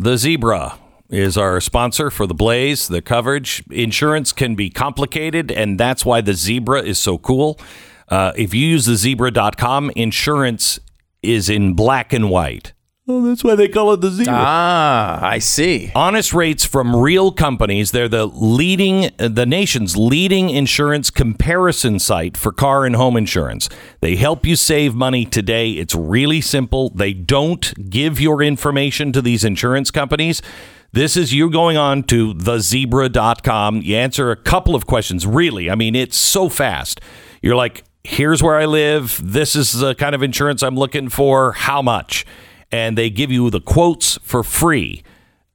the Zebra is our sponsor for the Blaze, the coverage. Insurance can be complicated, and that's why the Zebra is so cool. Uh, if you use the zebra.com, insurance is in black and white. Oh, that's why they call it the Zebra. Ah, I see. Honest rates from real companies. They're the leading, the nation's leading insurance comparison site for car and home insurance. They help you save money today. It's really simple. They don't give your information to these insurance companies. This is you going on to thezebra.com. You answer a couple of questions, really. I mean, it's so fast. You're like, here's where I live. This is the kind of insurance I'm looking for. How much? And they give you the quotes for free.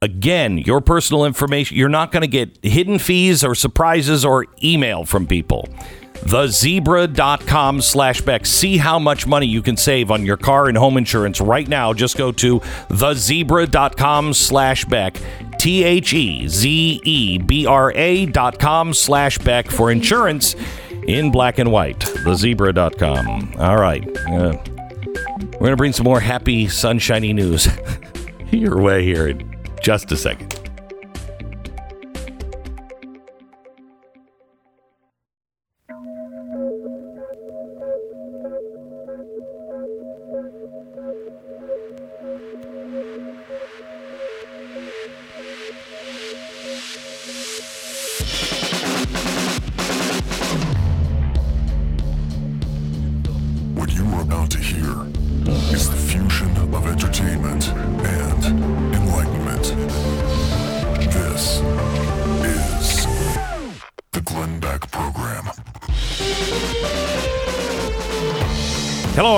Again, your personal information, you're not going to get hidden fees or surprises or email from people. Thezebra.com slash Beck. See how much money you can save on your car and home insurance right now. Just go to thezebra.com slash Beck. T H E Z E B R A dot com slash Beck for insurance in black and white. Thezebra.com. All right. Uh, we're going to bring some more happy, sunshiny news your way here in just a second.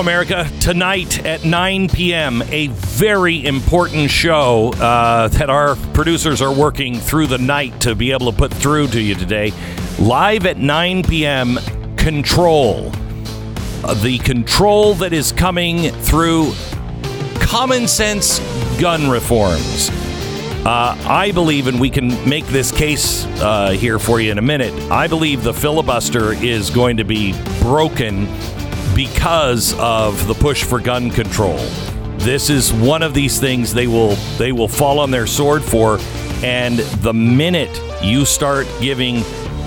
America. Tonight at 9 p.m., a very important show uh, that our producers are working through the night to be able to put through to you today. Live at 9 p.m., Control. Uh, the control that is coming through common sense gun reforms. Uh, I believe, and we can make this case uh, here for you in a minute. I believe the filibuster is going to be broken because of the push for gun control. This is one of these things they will they will fall on their sword for, and the minute you start giving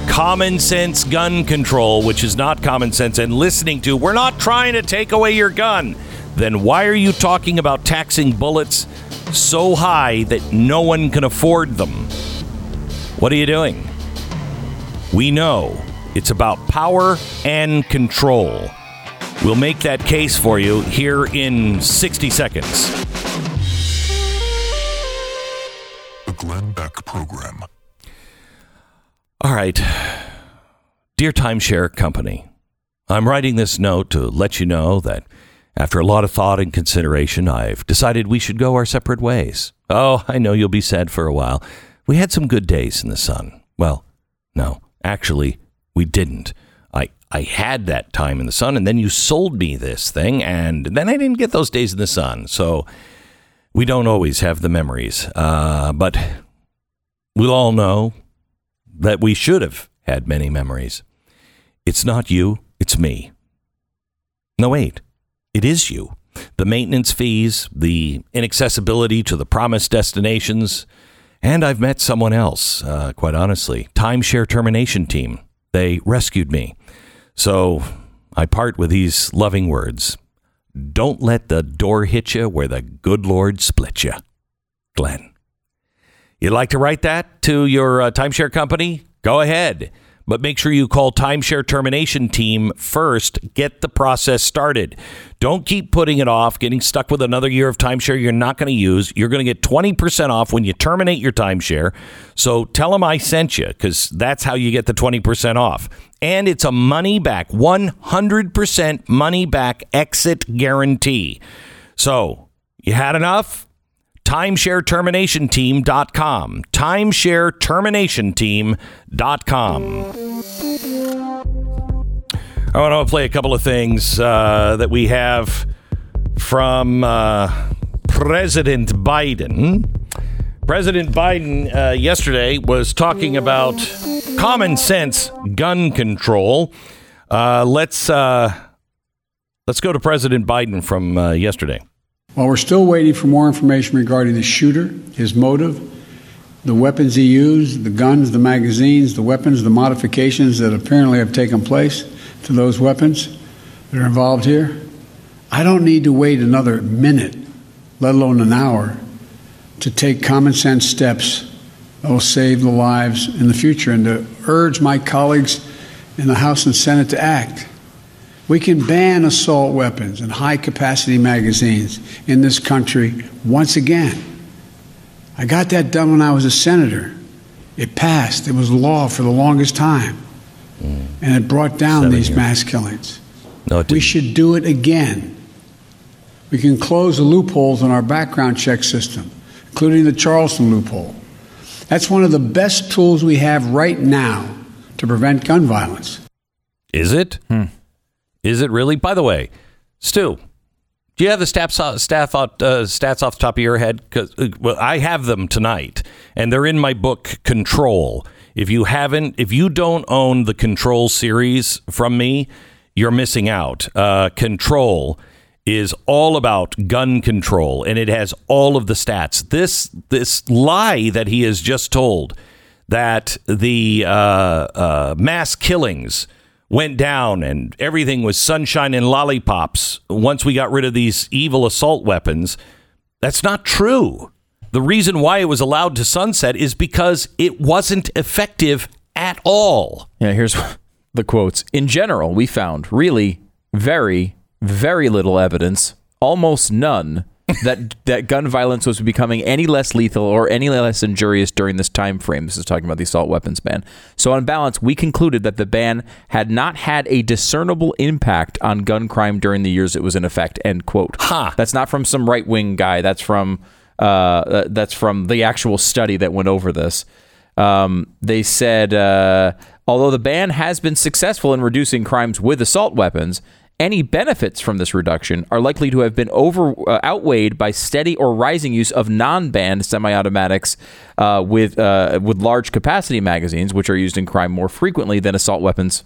common sense gun control, which is not common sense, and listening to we're not trying to take away your gun, then why are you talking about taxing bullets so high that no one can afford them? What are you doing? We know it's about power and control. We'll make that case for you here in 60 seconds. The Glenn Beck Program. All right. Dear Timeshare Company, I'm writing this note to let you know that after a lot of thought and consideration, I've decided we should go our separate ways. Oh, I know you'll be sad for a while. We had some good days in the sun. Well, no, actually, we didn't. I, had that time in the sun, and then you sold me this thing, and then I didn't get those days in the sun. So we don't always have the memories. Uh, but we'll all know that we should have had many memories. It's not you, it's me. No, wait, it is you. The maintenance fees, the inaccessibility to the promised destinations, and I've met someone else, uh, quite honestly. Timeshare termination team. They rescued me. So I part with these loving words Don't let the door hit you where the good Lord split you. Glenn. You'd like to write that to your uh, timeshare company? Go ahead. But make sure you call Timeshare Termination Team first. Get the process started. Don't keep putting it off, getting stuck with another year of timeshare you're not going to use. You're going to get 20% off when you terminate your timeshare. So tell them I sent you because that's how you get the 20% off. And it's a money back, 100% money back exit guarantee. So you had enough? timeshareterminationteam.com timeshareterminationteam.com I want to play a couple of things uh, that we have from uh, President Biden. President Biden uh, yesterday was talking about common sense gun control. Uh, let's uh, let's go to President Biden from uh, yesterday. While we're still waiting for more information regarding the shooter, his motive, the weapons he used, the guns, the magazines, the weapons, the modifications that apparently have taken place to those weapons that are involved here, I don't need to wait another minute, let alone an hour, to take common sense steps that will save the lives in the future and to urge my colleagues in the House and Senate to act. We can ban assault weapons and high capacity magazines in this country once again. I got that done when I was a senator. It passed, it was law for the longest time. Mm. And it brought down Seven these years. mass killings. No, We should do it again. We can close the loopholes in our background check system, including the Charleston loophole. That's one of the best tools we have right now to prevent gun violence. Is it? Hmm. Is it really? By the way, Stu, do you have the stats staff out, uh, stats off the top of your head? Because well, I have them tonight, and they're in my book Control. If you haven't, if you don't own the Control series from me, you're missing out. Uh, Control is all about gun control, and it has all of the stats. This this lie that he has just told that the uh, uh, mass killings went down and everything was sunshine and lollipops once we got rid of these evil assault weapons. That's not true. The reason why it was allowed to sunset is because it wasn't effective at all. Yeah, here's the quotes. In general, we found really very, very little evidence, almost none, that that gun violence was becoming any less lethal or any less injurious during this time frame. This is talking about the assault weapons ban. So on balance, we concluded that the ban had not had a discernible impact on gun crime during the years it was in effect. End quote. Ha. That's not from some right wing guy. That's from uh, that's from the actual study that went over this. Um, they said, uh, although the ban has been successful in reducing crimes with assault weapons, any benefits from this reduction are likely to have been over uh, outweighed by steady or rising use of non-banned semi-automatics uh, with uh, with large capacity magazines, which are used in crime more frequently than assault weapons.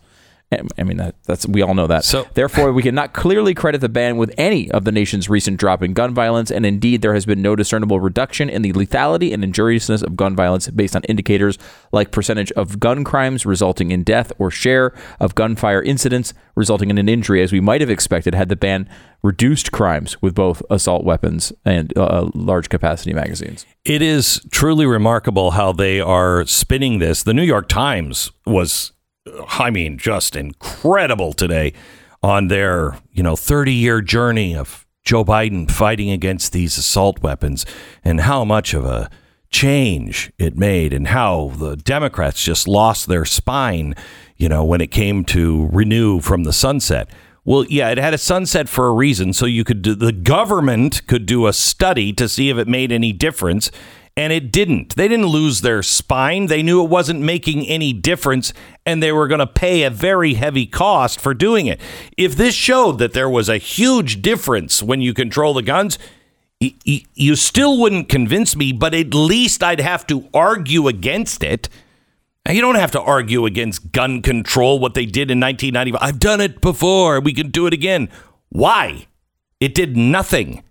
I mean that that's we all know that. So- Therefore, we cannot clearly credit the ban with any of the nation's recent drop in gun violence, and indeed, there has been no discernible reduction in the lethality and injuriousness of gun violence based on indicators like percentage of gun crimes resulting in death or share of gunfire incidents resulting in an injury, as we might have expected had the ban reduced crimes with both assault weapons and uh, large capacity magazines. It is truly remarkable how they are spinning this. The New York Times was, I mean, just incredible today on their, you know, 30 year journey of Joe Biden fighting against these assault weapons and how much of a change it made and how the Democrats just lost their spine, you know, when it came to renew from the sunset. Well, yeah, it had a sunset for a reason. So you could do, the government could do a study to see if it made any difference, and it didn't. They didn't lose their spine. They knew it wasn't making any difference, and they were going to pay a very heavy cost for doing it. If this showed that there was a huge difference when you control the guns, you still wouldn't convince me, but at least I'd have to argue against it. You don't have to argue against gun control, what they did in 1995. I've done it before. We can do it again. Why? It did nothing.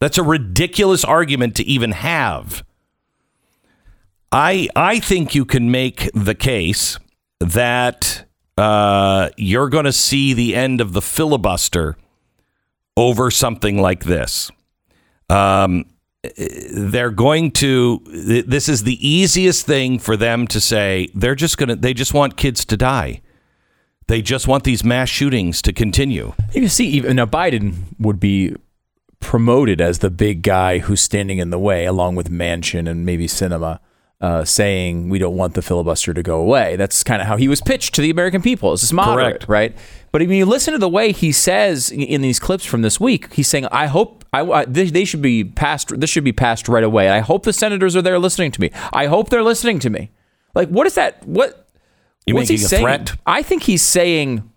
That's a ridiculous argument to even have. I I think you can make the case that uh, you're going to see the end of the filibuster over something like this. Um, they're going to. This is the easiest thing for them to say. They're just going to. They just want kids to die. They just want these mass shootings to continue. You see, even now Biden would be promoted as the big guy who's standing in the way, along with Manchin and maybe Sinema, uh, saying we don't want the filibuster to go away. That's kind of how he was pitched to the American people as this moderate, Correct. right? But when you listen to the way he says in these clips from this week, he's saying, "I hope I, I they, they should be passed. This should be passed right away. I hope the senators are there listening to me. I hope they're listening to me. Like, what is that? What? You what's he saying? threat? I think he's saying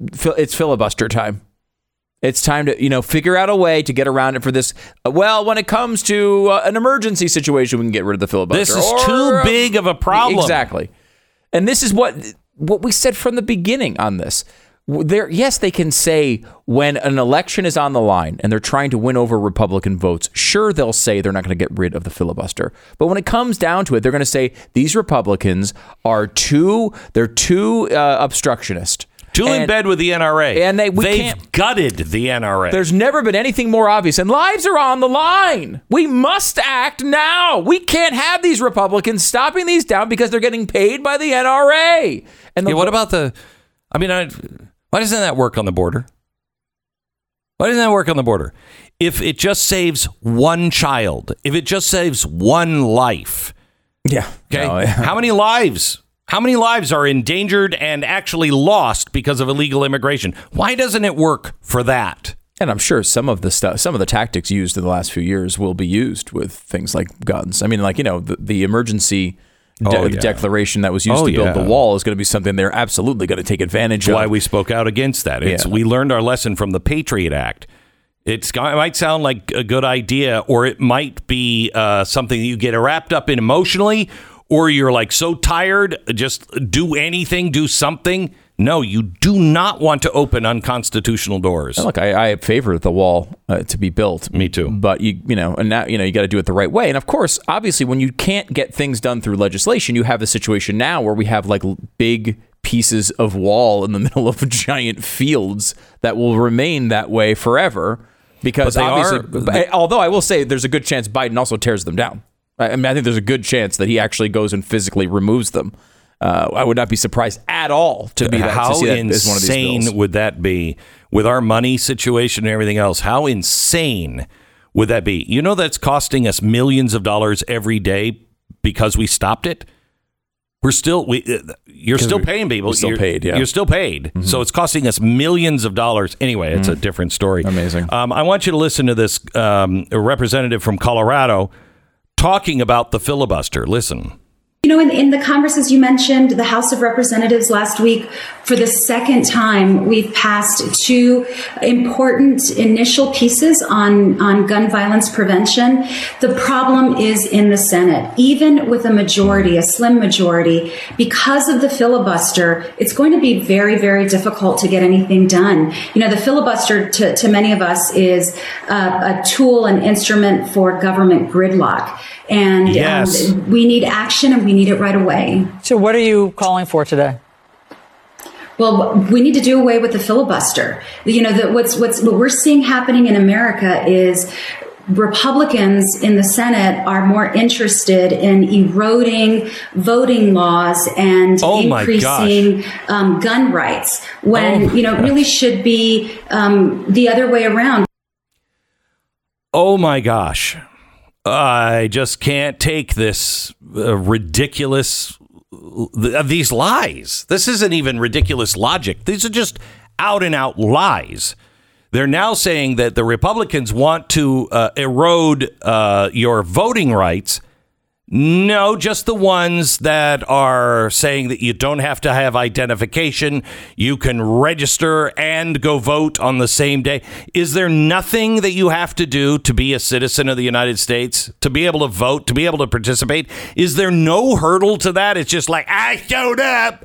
it's filibuster time. It's time to you know figure out a way to get around it for this. Well, when it comes to uh, an emergency situation, we can get rid of the filibuster. This is Or, too big of a problem. Exactly, and this is what what we said from the beginning on this. there yes they can say when an election is on the line and they're trying to win over republican votes sure they'll say they're not going to get rid of the filibuster but when it comes down to it they're going to say these republicans are too they're too uh, obstructionist Too in bed with the NRA. and they- They've gutted the NRA. there's never been anything more obvious and lives are on the line we must act now we can't have these republicans stopping these down because they're getting paid by the nra and the Yeah, what about the? I mean, I, why doesn't that work on the border? Why doesn't that work on the border? If it just saves one child, if it just saves one life, yeah okay, No, how many lives? How many lives are endangered and actually lost because of illegal immigration? Why doesn't it work for that? And I'm sure some of the stuff, some of the tactics used in the last few years will be used with things like guns. I mean, like you know, the, the emergency de- Oh, yeah. declaration that was used Oh, to build yeah. the wall is going to be something they're absolutely going to take advantage Why of. Why we spoke out against that? It's Yeah. we learned our lesson from the Patriot Act. It's, it might sound like a good idea, or it might be uh, something that you get wrapped up in emotionally, or you're like so tired, just do anything, do something. No, you do not want to open unconstitutional doors. Look, I, I favor the wall uh, to be built. Me too. But you, you know, and now you know you got to do it the right way. And of course, obviously, when you can't get things done through legislation, you have a situation now where we have like big pieces of wall in the middle of giant fields that will remain that way forever. Because obviously, are- although I will say, there's a good chance Biden also tears them down. I mean, I think there's a good chance that he actually goes and physically removes them. Uh, I would not be surprised at all to be that, How to that as one of these insane would that be with our money situation and everything else? How insane would that be? You know, that's costing us millions of dollars every day because we stopped it. We're still we. uh, You're still paying people. still You're- paid, yeah. Mm-hmm. You're still paid. So it's costing us millions of dollars. Anyway, it's a different story. Amazing. Um, I want you to listen to this um, a representative from Colorado talking about the filibuster. Listen. You know, in, in the conferences you mentioned, the House of Representatives last week, for the second time, we've passed two important initial pieces on, on gun violence prevention. The problem is in the Senate. Even with a majority, a slim majority, because of the filibuster, it's going to be very, very difficult to get anything done. You know, the filibuster to, to many of us is a tool, an instrument for government gridlock. And um, we need action and we need it right away. So, what are you calling for today? Well, we need to do away with the filibuster. You know, the, what's what's what we're seeing happening in America is Republicans in the Senate are more interested in eroding voting laws and Oh increasing um, gun rights when Oh you know it really should be um, the other way around. Oh my gosh. I just can't take this uh, ridiculous th- these lies. This isn't even ridiculous logic. These are just out and out lies. They're now saying that the Republicans want to uh, erode uh, your voting rights. No, just the ones that are saying that you don't have to have identification. You can register and go vote on the same day. Is there nothing that you have to do to be a citizen of the United States, to be able to vote, to be able to participate? Is there no hurdle to that? It's just like, I showed up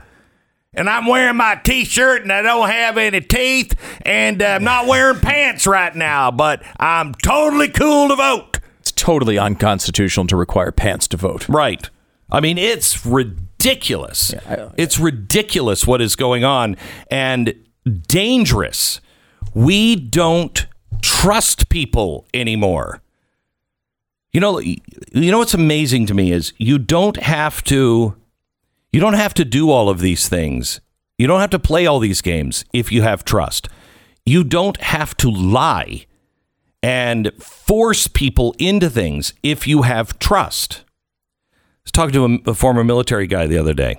and I'm wearing my t shirt and I don't have any teeth and I'm not wearing pants right now, but I'm totally cool to vote. It's totally unconstitutional to require pants to vote. Right. I mean, it's ridiculous. it's ridiculous what is going on and dangerous. We don't trust people anymore. You know, you know what's amazing to me is you don't have to you don't have to do all of these things. You don't have to play all these games if you have trust. You don't have to lie and force people into things if you have trust. I was talking to a, a former military guy the other day,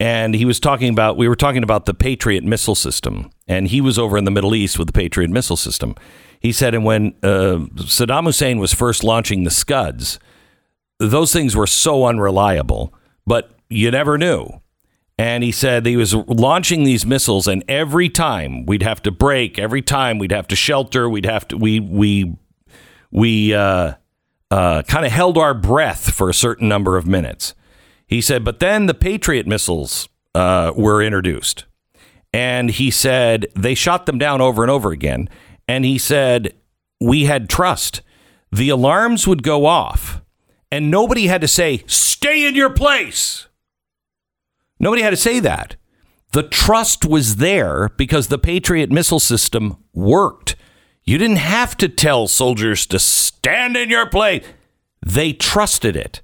and he was talking about we were talking about the Patriot missile system, and he was over in the Middle East with the Patriot missile system. He said, and when uh, Saddam Hussein was first launching the Scuds, those things were so unreliable, but you never knew. And he said he was launching these missiles, and every time we'd have to break, every time we'd have to shelter, we'd have to we we we uh, uh, kind of held our breath for a certain number of minutes. He said, but then the Patriot missiles uh, were introduced, And he said they shot them down over and over again. And he said, We had trust. The alarms would go off, and nobody had to say, Stay in your place. Nobody had to say that. The trust was there because the Patriot missile system worked. You didn't have to tell soldiers to stand in your place. They trusted it.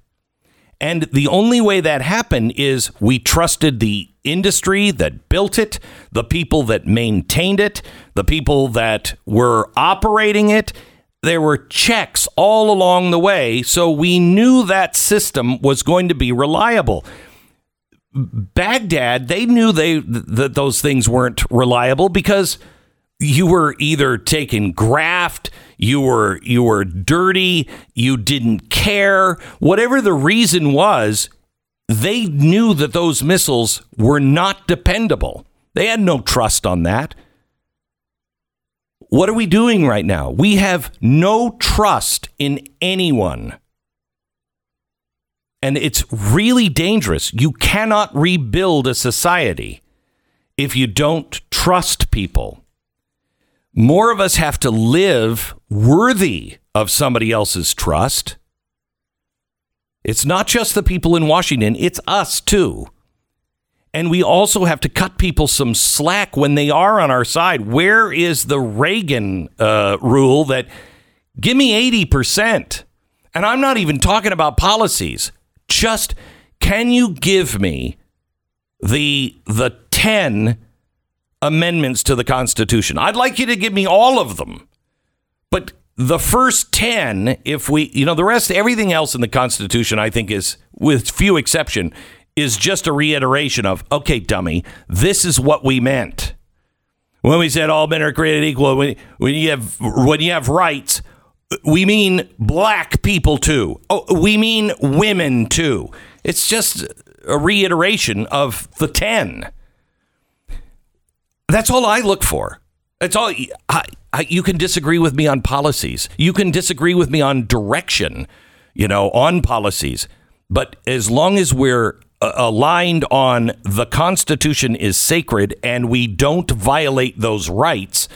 And the only way that happened is we trusted the industry that built it, the people that maintained it, the people that were operating it. There were checks all along the way, so we knew that system was going to be reliable. Baghdad, they knew they that those things weren't reliable because you were either taking graft, you were you were dirty, you didn't care, whatever the reason was, they knew that those missiles were not dependable. They had no trust on that. What are we doing right now? We have no trust in anyone. And it's really dangerous. You cannot rebuild a society if you don't trust people. More of us have to live worthy of somebody else's trust. It's not just the people in Washington, it's us too. And we also have to cut people some slack when they are on our side. Where is the Reagan uh, rule that give me 80%? And I'm not even talking about policies. Just can you give me the the 10 amendments to the Constitution? I'd like you to give me all of them. But the first 10, if we, you know, the rest, everything else in the Constitution, I think is, with few exception, is just a reiteration of, okay, dummy, this is what we meant. When we said all men are created equal, when, when you have when you have rights, we mean black people too. Oh, we mean women too. It's just a reiteration of the 10. That's all I look for. That's all. I, I, you can disagree with me on policies. You can disagree with me on direction, you know, on policies. But as long as we're uh, aligned on the Constitution is sacred and we don't violate those rights,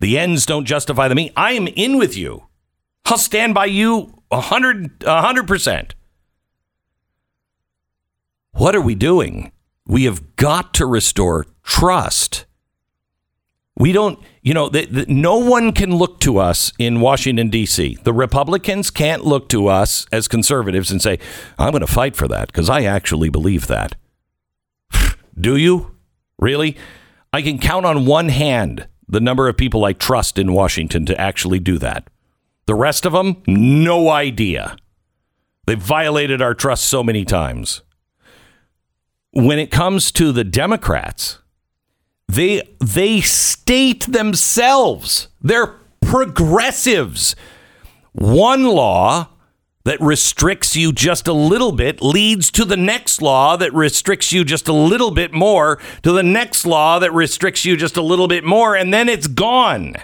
the ends don't justify the means. I am in with you. I'll stand by you a hundred, a hundred percent. What are we doing? We have got to restore trust. We don't, you know, the, the, no one can look to us in Washington, D.C. The Republicans can't look to us as conservatives and say, I'm going to fight for that because I actually believe that. Do you? Really? I can count on one hand the number of people I trust in Washington to actually do that. The rest of them, no idea. They've violated our trust so many times. When it comes to the Democrats, they they state themselves they're progressives. One law that restricts you just a little bit leads to the next law that restricts you just a little bit more, to the next law that restricts you just a little bit more, and then it's gone.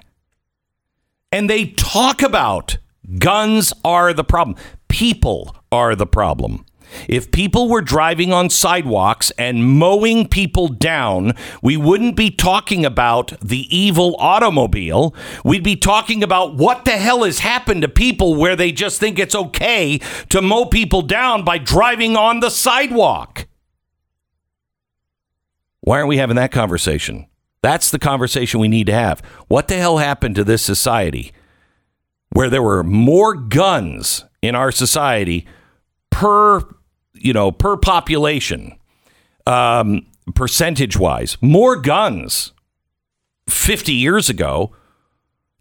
And they talk about guns are the problem, people are the problem. If people were driving on sidewalks and mowing people down, we wouldn't be talking about the evil automobile. We'd be talking about what the hell has happened to people where they just think it's okay to mow people down by driving on the sidewalk. Why aren't we having that conversation? That's the conversation we need to have. What the hell happened to this society where there were more guns in our society per you know per population um, percentage wise more guns 50 years ago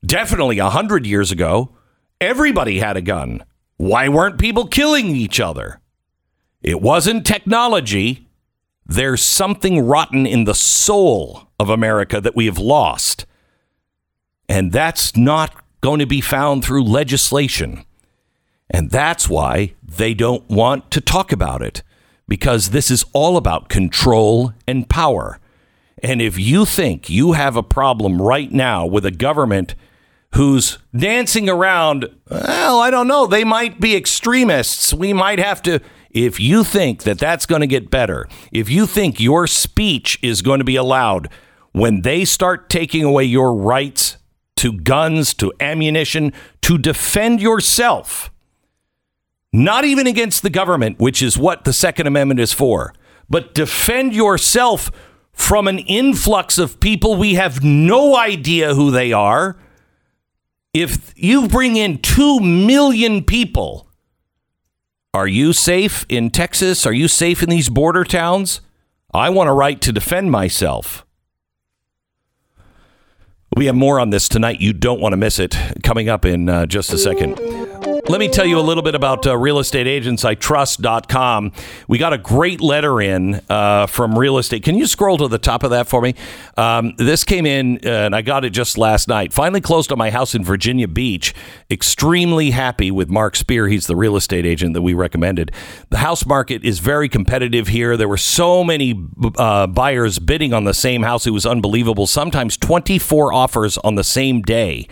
definitely 100 years ago everybody had a gun. Why weren't people killing each other? It wasn't technology. There's something rotten in the soul of america that we have lost and that's not going to be found through legislation and that's why they don't want to talk about it because this is all about control and power. And if you think you have a problem right now with a government who's dancing around, well, I don't know, they might be extremists. We might have to. If you think that that's going to get better, if you think your speech is going to be allowed, when they start taking away your rights to guns, to ammunition, to defend yourself, not even against the government, which is what the Second Amendment is for, but defend yourself from an influx of people we have no idea who they are. If you bring in 2 million people, are you safe in Texas? Are you safe in these border towns? I want a right to defend myself. We have more on this tonight. You don't want to miss it. Coming up in uh, just a second. Let me tell you a little bit about uh, realestateagentsitrust.com. We got a great letter in uh, from real estate. Can you scroll to the top of that for me? Um, this came in, uh, and I got it just last night. Finally closed on my house in Virginia Beach. Extremely happy with Mark Spear. He's the real estate agent that we recommended. The house market is very competitive here. There were so many uh, buyers bidding on the same house. It was unbelievable. Sometimes 24 offers on the same day.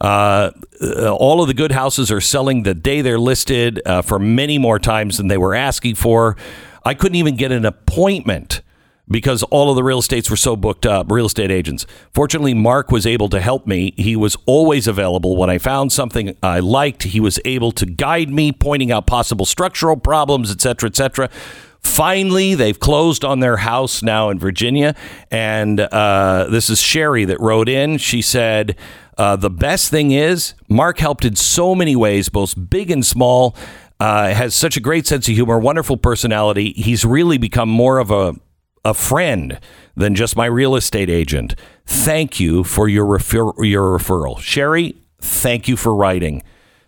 Uh, uh, all of the good houses are selling the day they're listed uh, for many more times than they were asking for. I couldn't even get an appointment because all of the real estates were so booked up, real estate agents. Fortunately, Mark was able to help me. He was always available. When I found something I liked, he was able to guide me, pointing out possible structural problems, et cetera, et cetera. Finally, they've closed on their house now in Virginia. And uh, this is Sherry that wrote in. She said, uh, the best thing is, Mark helped in so many ways, both big and small. Uh, has such a great sense of humor, wonderful personality. He's really become more of a a friend than just my real estate agent. Thank you for your refer- your referral, Sherry. Thank you for writing.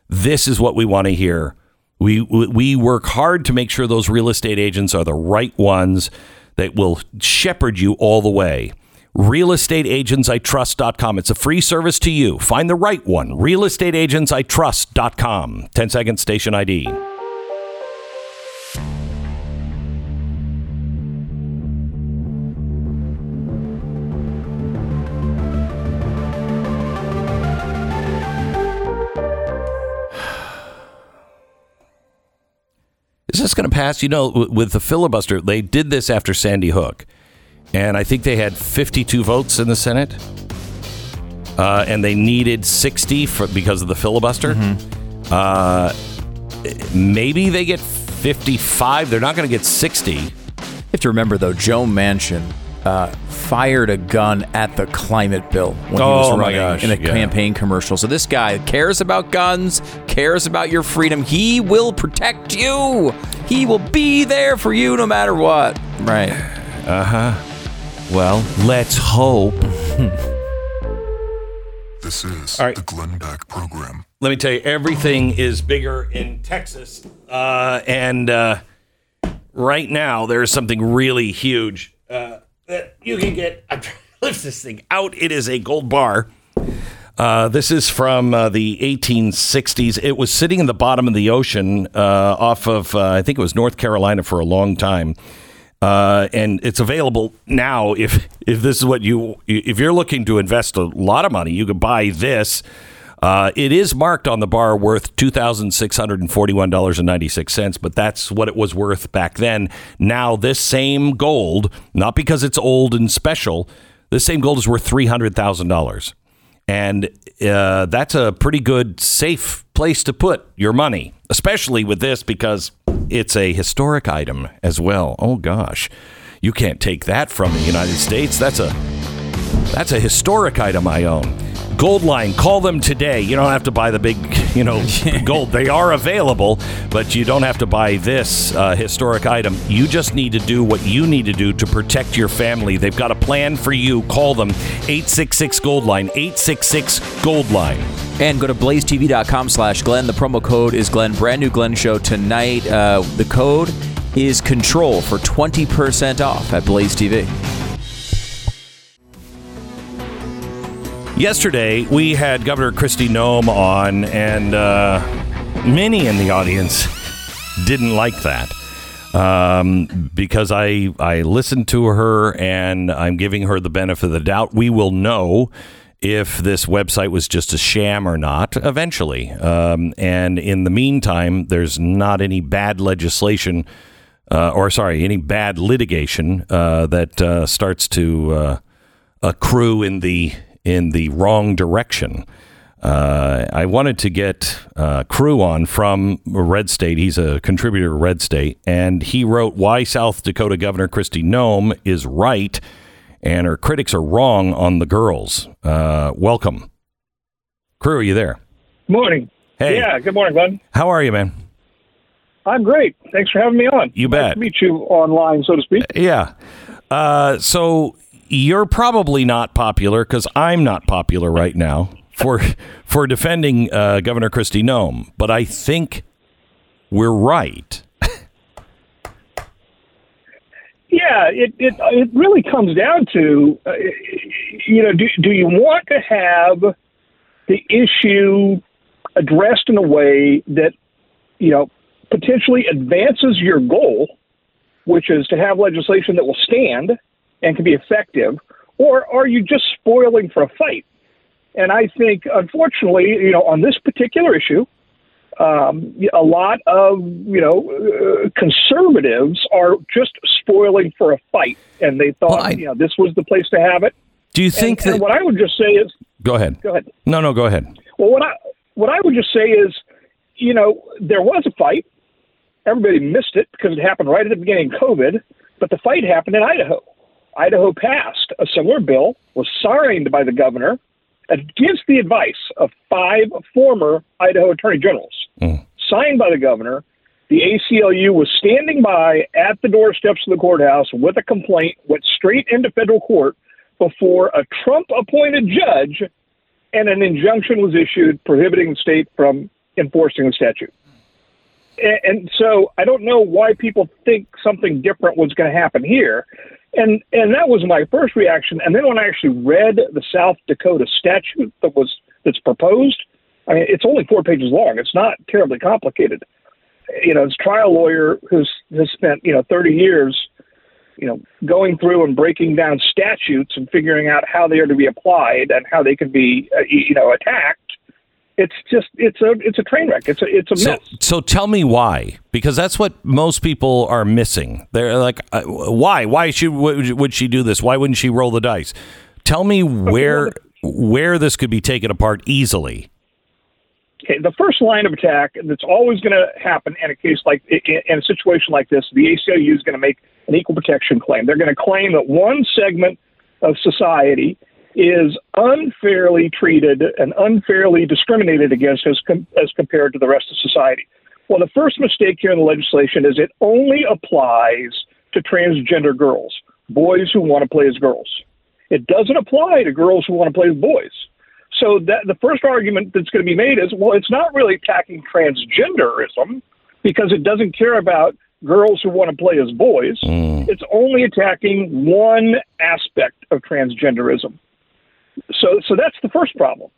This is what we want to hear. We we work hard to make sure those real estate agents are the right ones that will shepherd you all the way realestateagentsitrust.com. It's a free service to you. Find the right one. realestateagentsitrust.com. 10 second station ID. Is this going to pass? You know, with the filibuster, they did this after Sandy Hook and I think they had 52 votes in the Senate, uh, and they needed 60 for, because of the filibuster. Mm-hmm. Uh, maybe they get 55. They're not going to get 60. You have to remember, though, Joe Manchin uh, fired a gun at the climate bill when oh, he was running gosh, in a yeah. campaign commercial. So this guy cares about guns, cares about your freedom. He will protect you. He will be there for you no matter what. Right. Uh huh. Well, let's hope. this is right. the Glenn Beck program. Let me tell you, everything is bigger in Texas. Uh, and uh, right now, there's something really huge uh, that you can get. To lift this thing out. It is a gold bar. Uh, this is from uh, the 1860s. It was sitting in the bottom of the ocean uh, off of, uh, I think it was North Carolina for a long time. Uh, and it's available now. If if this is what you if you're looking to invest a lot of money, you could buy this. Uh, it is marked on the bar worth two thousand six hundred and forty-one dollars and ninety-six cents, but that's what it was worth back then. Now, this same gold, not because it's old and special, this same gold is worth three hundred thousand dollars, and uh, that's a pretty good, safe place to put your money, especially with this because it's a historic item as well. Oh gosh, you can't take that from the United States. That's a that's a historic item I own. Goldline, call them today. You don't have to buy the big, you know, gold. They are available, but you don't have to buy this uh, historic item. You just need to do what you need to do to protect your family. They've got a plan for you. Call them 866 Goldline, 866 Goldline. And go to blazetv.com slash Glenn. The promo code is Glenn. Brand new Glenn show tonight. Uh, the code is control for 20% off at Blaze TV. Yesterday, we had Governor Kristi Noem on, and uh, many in the audience didn't like that um, because I I listened to her and I'm giving her the benefit of the doubt. We will know if this website was just a sham or not eventually. Um, and in the meantime, there's not any bad legislation. Uh, or sorry, any bad litigation uh, that uh, starts to uh, a in the in the wrong direction. Uh, I wanted to get uh, Crew on from Red State. He's a contributor to Red State, and he wrote why South Dakota Governor Kristi Noem is right and her critics are wrong on the girls. Uh, welcome, Crew. Are you there? Morning. Hey. Yeah. Good morning, bud. How are you, man? I'm great. Thanks for having me on. You Nice bet. to meet you online, so to speak. Yeah. Uh, so you're probably not popular because I'm not popular right now for for defending uh, Governor Kristi Noem, but I think we're right. Yeah. It it it really comes down to, uh, you know, do do you want to have the issue addressed in a way that you know potentially advances your goal, which is to have legislation that will stand and can be effective, or are you just spoiling for a fight? And I think, unfortunately, you know, on this particular issue, um, a lot of you know uh, conservatives are just spoiling for a fight, and they thought Well, I- you know this was the place to have it. Do you think and that? what I would just say is, Go ahead. go ahead. No, no, go ahead. Well, what I what I would just say is, you know, there was a fight. Everybody missed it because it happened right at the beginning of COVID. But the fight happened in Idaho. Idaho passed a similar bill, was signed by the governor, against the advice of five former Idaho attorney generals. Hmm. Signed by the governor. The ACLU was standing by at the doorsteps of the courthouse with a complaint, went straight into federal court before a Trump appointed judge and an injunction was issued prohibiting the state from enforcing the statute. And, and so I don't know why people think something different was going to happen here. And and that was my first reaction. And then when I actually read the South Dakota statute that was that's proposed, I mean it's only four pages long. It's not terribly complicated. You know, as a trial lawyer who's has spent you know 30 years you know, going through and breaking down statutes and figuring out how they are to be applied and how they can be, uh, you know, attacked. It's just it's a it's a train wreck. It's a it's a So, mess. so tell me why, because that's what most people are missing. They're like, uh, why? Why should would, would she do this? Why wouldn't she roll the dice? Tell me where where this could be taken apart easily. Okay, the first line of attack that's always going to happen in a case like in in a situation like this, the ACLU is going to make an equal protection claim. They're going to claim that one segment of society is unfairly treated and unfairly discriminated against as com- as compared to the rest of society. Well, the first mistake here in the legislation is it only applies to transgender girls, boys who want to play as girls. It doesn't apply to girls who want to play as boys. So that the first argument that's going to be made is, well, it's not really attacking transgenderism because it doesn't care about girls who want to play as boys. Mm. It's only attacking one aspect of transgenderism. So, so that's the first problem,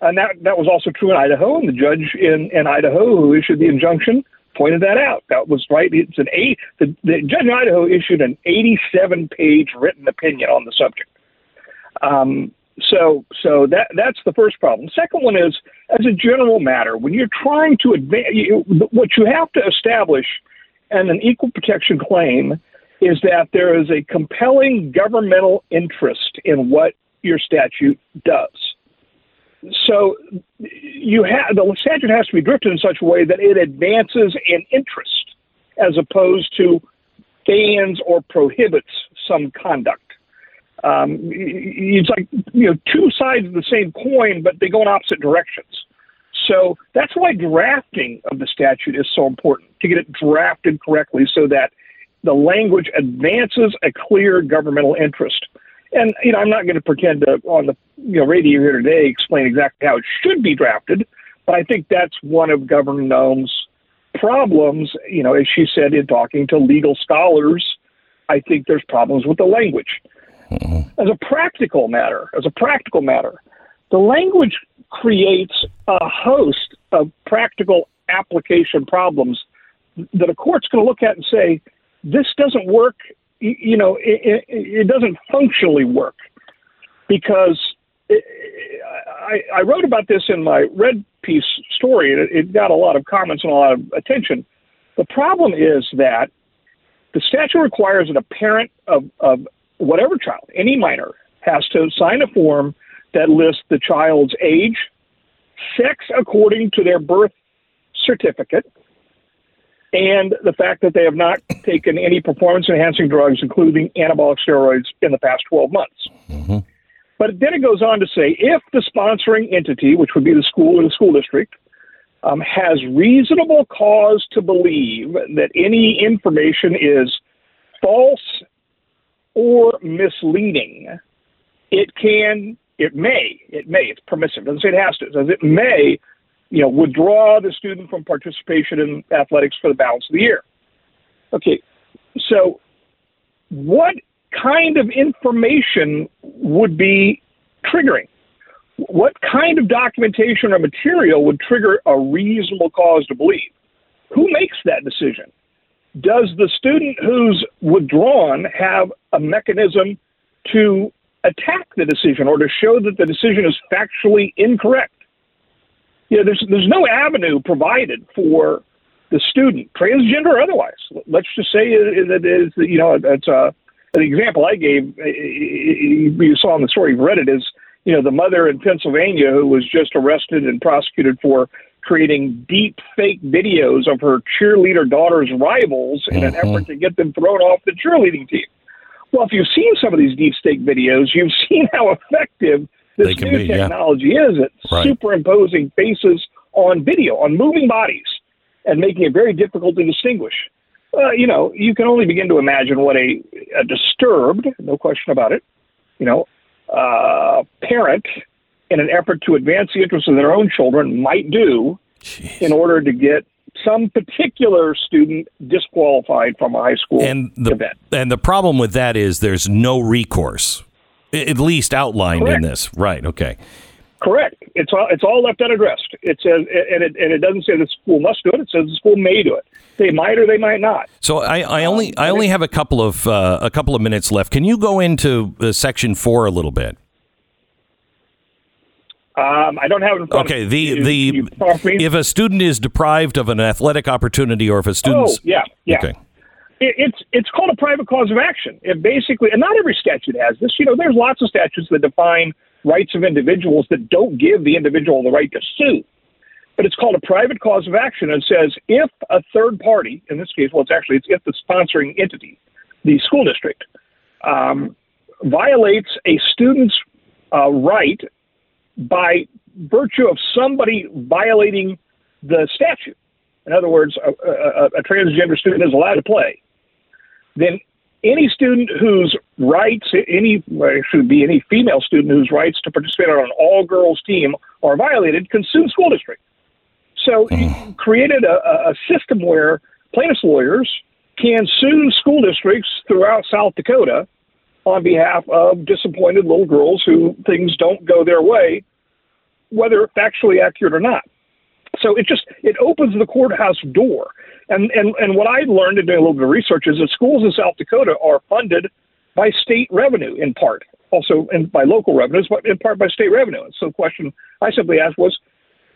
and that that was also true in Idaho. And the judge in, in Idaho who issued the injunction pointed that out. That was right. It's an eight. The, the judge in Idaho issued an 87 page written opinion on the subject. Um, so, so that that's the first problem. Second one is, as a general matter, when you're trying to advance, you, what you have to establish, and an equal protection claim, is that there is a compelling governmental interest in what your statute does. So, you have the statute has to be drifted in such a way that it advances an interest, as opposed to bans or prohibits some conduct um, it's like you know two sides of the same coin, but they go in opposite directions. So that's why drafting of the statute is so important to get it drafted correctly, so that the language advances a clear governmental interest. And you know, I'm not going to pretend to on the you know radio here today explain exactly how it should be drafted, but I think that's one of Governor Noem's problems. You know, as she said in talking to legal scholars, I think there's problems with the language. Mm-hmm. As a practical matter, as a practical matter, the language creates a host of practical application problems that a court's going to look at and say, this doesn't work, you know, it, it, it doesn't functionally work. Because it, I, I wrote about this in my Red Piece story, and it, got a lot of comments and a lot of attention. The problem is that the statute requires that a parent of, of whatever child, any minor, has to sign a form that lists the child's age, sex according to their birth certificate, and the fact that they have not taken any performance enhancing drugs, including anabolic steroids, in the past 12 months. Mm-hmm. But then it goes on to say if the sponsoring entity, which would be the school or the school district, um, has reasonable cause to believe that any information is false or misleading, it can, it may, it may, it's permissive. It doesn't say it has to. It says it may, you know, withdraw the student from participation in athletics for the balance of the year. Okay, so what kind of information would be triggering? what kind of documentation or material would trigger a reasonable cause to believe? Who makes that decision? Does the student who's withdrawn have a mechanism to attack the decision or to show that the decision is factually incorrect? You know, there's there's no avenue provided for the student, transgender or otherwise. Let's just say that is you know it's a an example I gave. You saw in the story, you've read it. Is you know, the mother in Pennsylvania who was just arrested and prosecuted for creating deep fake videos of her cheerleader daughter's rivals in an effort mm-hmm. to get them thrown off the cheerleading team. Well, if you've seen some of these deep fake videos, you've seen how effective this new be, technology yeah. is at right. superimposing faces on video, on moving bodies, and making it very difficult to distinguish. Uh, you know, you can only begin to imagine what a, a disturbed, no question about it, you know, uh, parent, in an effort to advance the interests of their own children, might do Jeez. in order to get some particular student disqualified from a high school and the, event. And the problem with that is there's no recourse, at least outlined Correct. in this. Right. Okay. Correct. It's all it's all left unaddressed. It says, and it and it doesn't say the school must do it. It says the school may do it. They might or they might not. So I, I only I only have a couple of uh, a couple of minutes left. Can you go into uh, section four a little bit? Um, I don't have it in front Okay, the the if a student is deprived of an athletic opportunity, or if a student, oh yeah, yeah. Okay. It, it's it's called a private cause of action. It basically, and not every statute has this. You know, there's lots of statutes that define rights of individuals that don't give the individual the right to sue. But it's called a private cause of action and says if a third party, in this case, well, it's actually it's if the sponsoring entity, the school district, um, violates a student's uh, right by virtue of somebody violating the statute. In other words, a, a, a transgender student is allowed to play. Then any student whose rights, any should be any female student whose rights to participate on an all girls team are violated, can sue the school district. So you mm. created a, a system where plaintiffs' lawyers can sue school districts throughout South Dakota on behalf of disappointed little girls who things don't go their way, whether factually accurate or not. So it just it opens the courthouse door. And and and what I learned in doing a little bit of research is that schools in South Dakota are funded by state revenue in part, also in, by local revenues, but in part by state revenue. And so the question I simply asked was,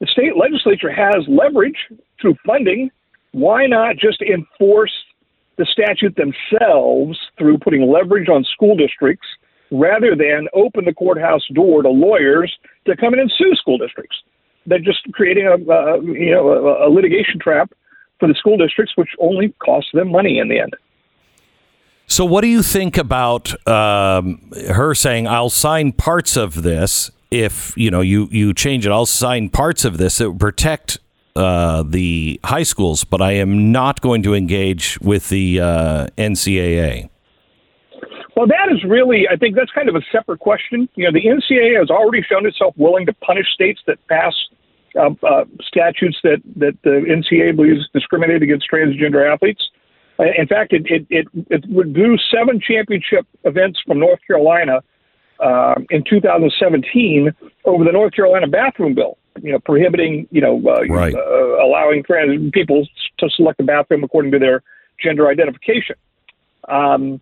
the state legislature has leverage through funding. Why not just enforce the statute themselves through putting leverage on school districts rather than open the courthouse door to lawyers to come in and sue school districts? They're just creating a, a you know a, a litigation trap for the school districts, which only costs them money in the end. So, what do you think about um, her saying, "I'll sign parts of this if you know you you change it? I'll sign parts of this that would protect uh, the high schools, but I am not going to engage with the uh, NCAA." Well, that is really, I think that's kind of a separate question. You know, the NCAA has already shown itself willing to punish states that pass uh, uh, statutes that, that the NCAA believes discriminate against transgender athletes. Uh, in fact, it, it, it, it withdrew seven championship events from North Carolina uh, in 2017 over the North Carolina bathroom bill, you know, prohibiting, you know, uh, right. uh, allowing trans people to select a bathroom according to their gender identification. Um,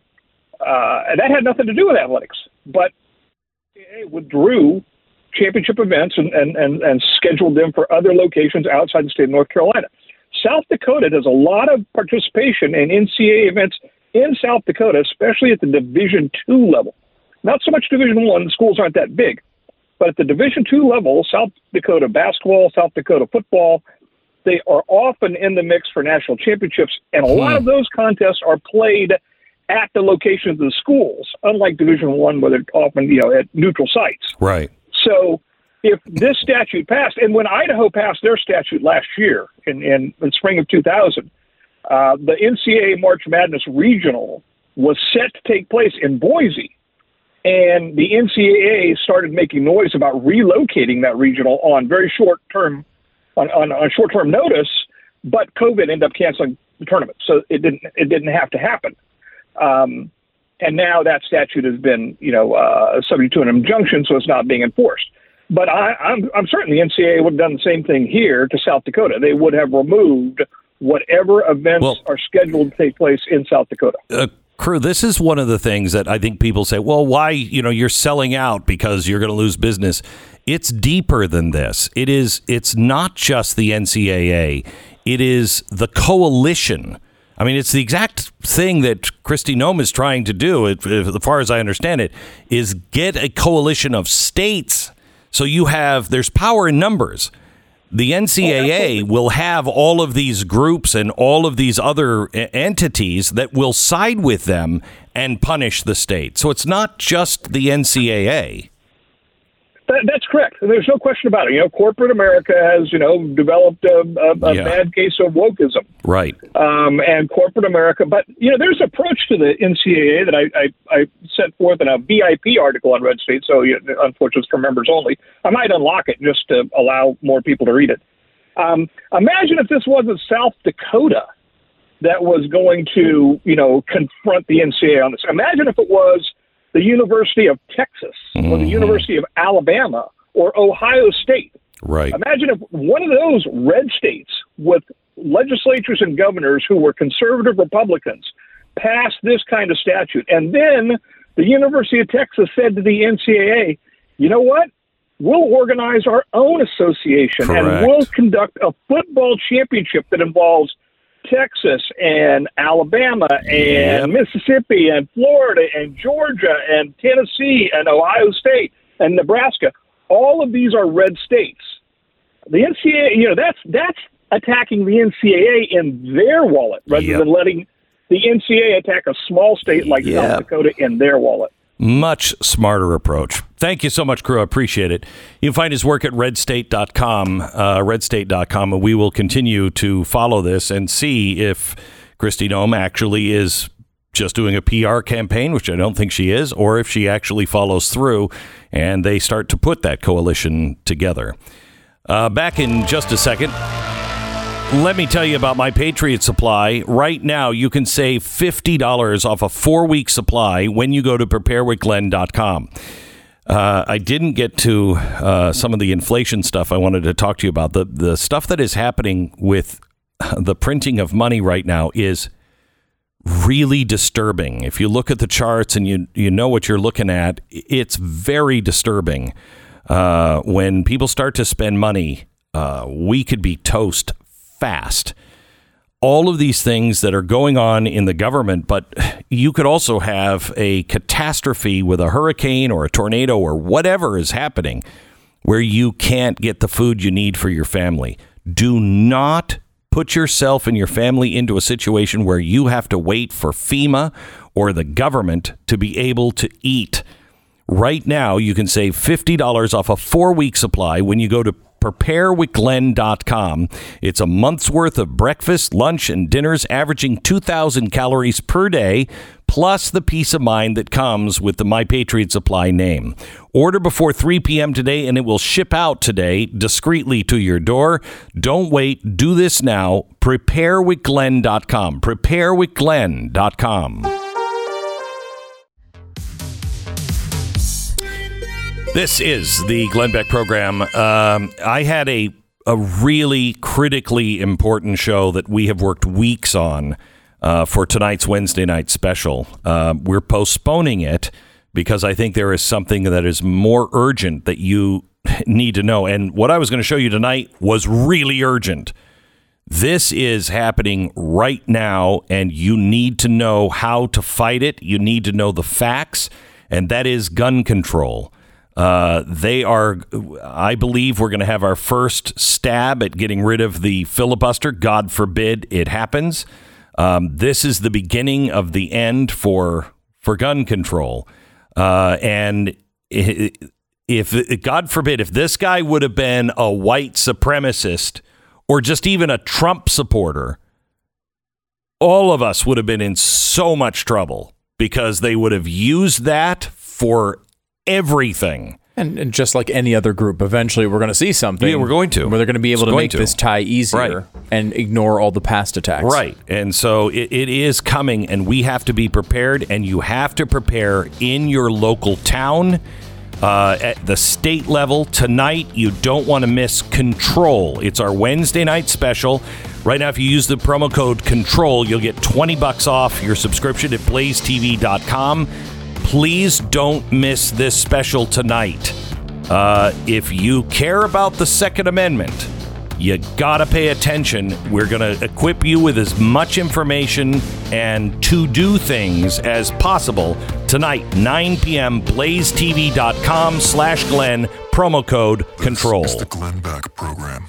uh, and that had nothing to do with athletics, but it withdrew championship events and, and, and, and scheduled them for other locations outside the state of North Carolina. South Dakota does a lot of participation in NCAA events in South Dakota, especially at the Division two level. not so much Division One. The schools aren't that big, but at the Division Two level, South Dakota basketball, South Dakota football, they are often in the mix for national championships, and a lot Hmm. of those contests are played at the locations of the schools, unlike Division One, where they're often you know at neutral sites. Right. So if this statute passed, and when Idaho passed their statute last year in, in, in spring of 2000, uh, the NCAA March Madness Regional was set to take place in Boise. And the NCAA started making noise about relocating that regional on very short term, on, on, on short term notice, but COVID ended up canceling the tournament, so it didn't it didn't have to happen. Um, and now that statute has been, you know, uh, subject to an injunction, so it's not being enforced. But I, I'm, I'm certain the NCAA would have done the same thing here to South Dakota. They would have removed whatever events Well- are scheduled to take place in South Dakota. uh, crew this is one of the things that i think people say well why you know you're selling out because you're going to lose business it's deeper than this it is it's not just the ncaa it is the coalition i mean it's the exact thing that Kristi Noem is trying to do if, if, as far as i understand it is get a coalition of states so you have there's power in numbers the NCAA oh, will have all of these groups and all of these other entities that will side with them and punish the state. So it's not just the NCAA. That, that's correct. There's no question about it. You know, corporate America has, you know, developed a, a, a Yeah. bad case of wokeism. Right. um, and corporate America. But you know, there's an approach to the NCAA that I, I, I set forth in a VIP article on Red State. So you unfortunately, it's for members only. I might unlock it just to allow more people to read it. Um, imagine if this wasn't South Dakota that was going to, you know, confront the NCAA on this. Imagine if it was the University of Texas or the mm-hmm. University of Alabama or Ohio State. Right. Imagine if one of those red states with legislatures and governors who were conservative Republicans passed this kind of statute. And then the University of Texas said to the NCAA, you know what? We'll organize our own association Correct. and we'll conduct a football championship that involves Texas and Alabama and Mississippi and Florida and Georgia and Tennessee and Ohio State and Nebraska. All of these are red states. The NCAA, you know, that's that's attacking the NCAA in their wallet rather Yep. than letting the NCAA attack a small state like Yep. South Dakota in their wallet. Much smarter approach. Thank you so much, crew. I appreciate it. You can find his work at redstate.com, uh, redstate.com, and we will continue to follow this and see if Kristi Noem actually is just doing a PR campaign, which I don't think she is, or if she actually follows through and they start to put that coalition together. Uh, back in just a second. Let me tell you about my Patriot Supply. Right now, you can save $50 off a four week supply when you go to preparewithglenn.com. Uh, I didn't get to uh, some of the inflation stuff I wanted to talk to you about. The, the stuff that is happening with the printing of money right now is really disturbing. If you look at the charts and you, you know what you're looking at, it's very disturbing. Uh, when people start to spend money, uh, we could be toast fast. All of these things that are going on in the government, but you could also have a catastrophe with a hurricane or a tornado or whatever is happening where you can't get the food you need for your family. Do not put yourself and your family into a situation where you have to wait for FEMA or the government to be able to eat. Right now, you can save $50 off a four week supply when you go to preparewithglenn.com. It's a month's worth of breakfast, lunch, and dinners averaging 2,000 calories per day, plus the peace of mind that comes with the My Patriot Supply name. Order before 3 p.m. today, and it will ship out today discreetly to your door. Don't wait. Do this now. Preparewithglenn.com. Preparewithglenn.com. This is the Glenn Beck program. Um, I had a a really critically important show that we have worked weeks on uh, for tonight's Wednesday night special. Uh, we're postponing it because I think there is something that is more urgent that you need to know. And what I was going to show you tonight was really urgent. This is happening right now, and you need to know how to fight it. You need to know the facts. and that is gun control. Uh, they are, I believe, we're going to have our first stab at getting rid of the filibuster. God forbid it happens. Um, this is the beginning of the end for for gun control. Uh, and if, if God forbid, if this guy would have been a white supremacist or just even a Trump supporter, all of us would have been in so much trouble because they would have used that for everything. And, and, just like any other group, eventually we're going to see something. Yeah, we're going to. Where they're going to be able it's to make to. this tie easier right. and ignore all the past attacks. Right. And so it, it is coming, and we have to be prepared, and you have to prepare in your local town. Uh, at the state level tonight, you don't want to miss Control. It's our Wednesday night special. Right now, if you use the promo code Control, you'll get 20 bucks off your subscription at blazetv.com please don't miss this special tonight. Uh, if you care about the Second Amendment, you gotta pay attention. We're gonna equip you with as much information and to do things as possible tonight, 9 p.m. BlazeTV.com slash Glenn, promo code this control. The Glenn Beck program.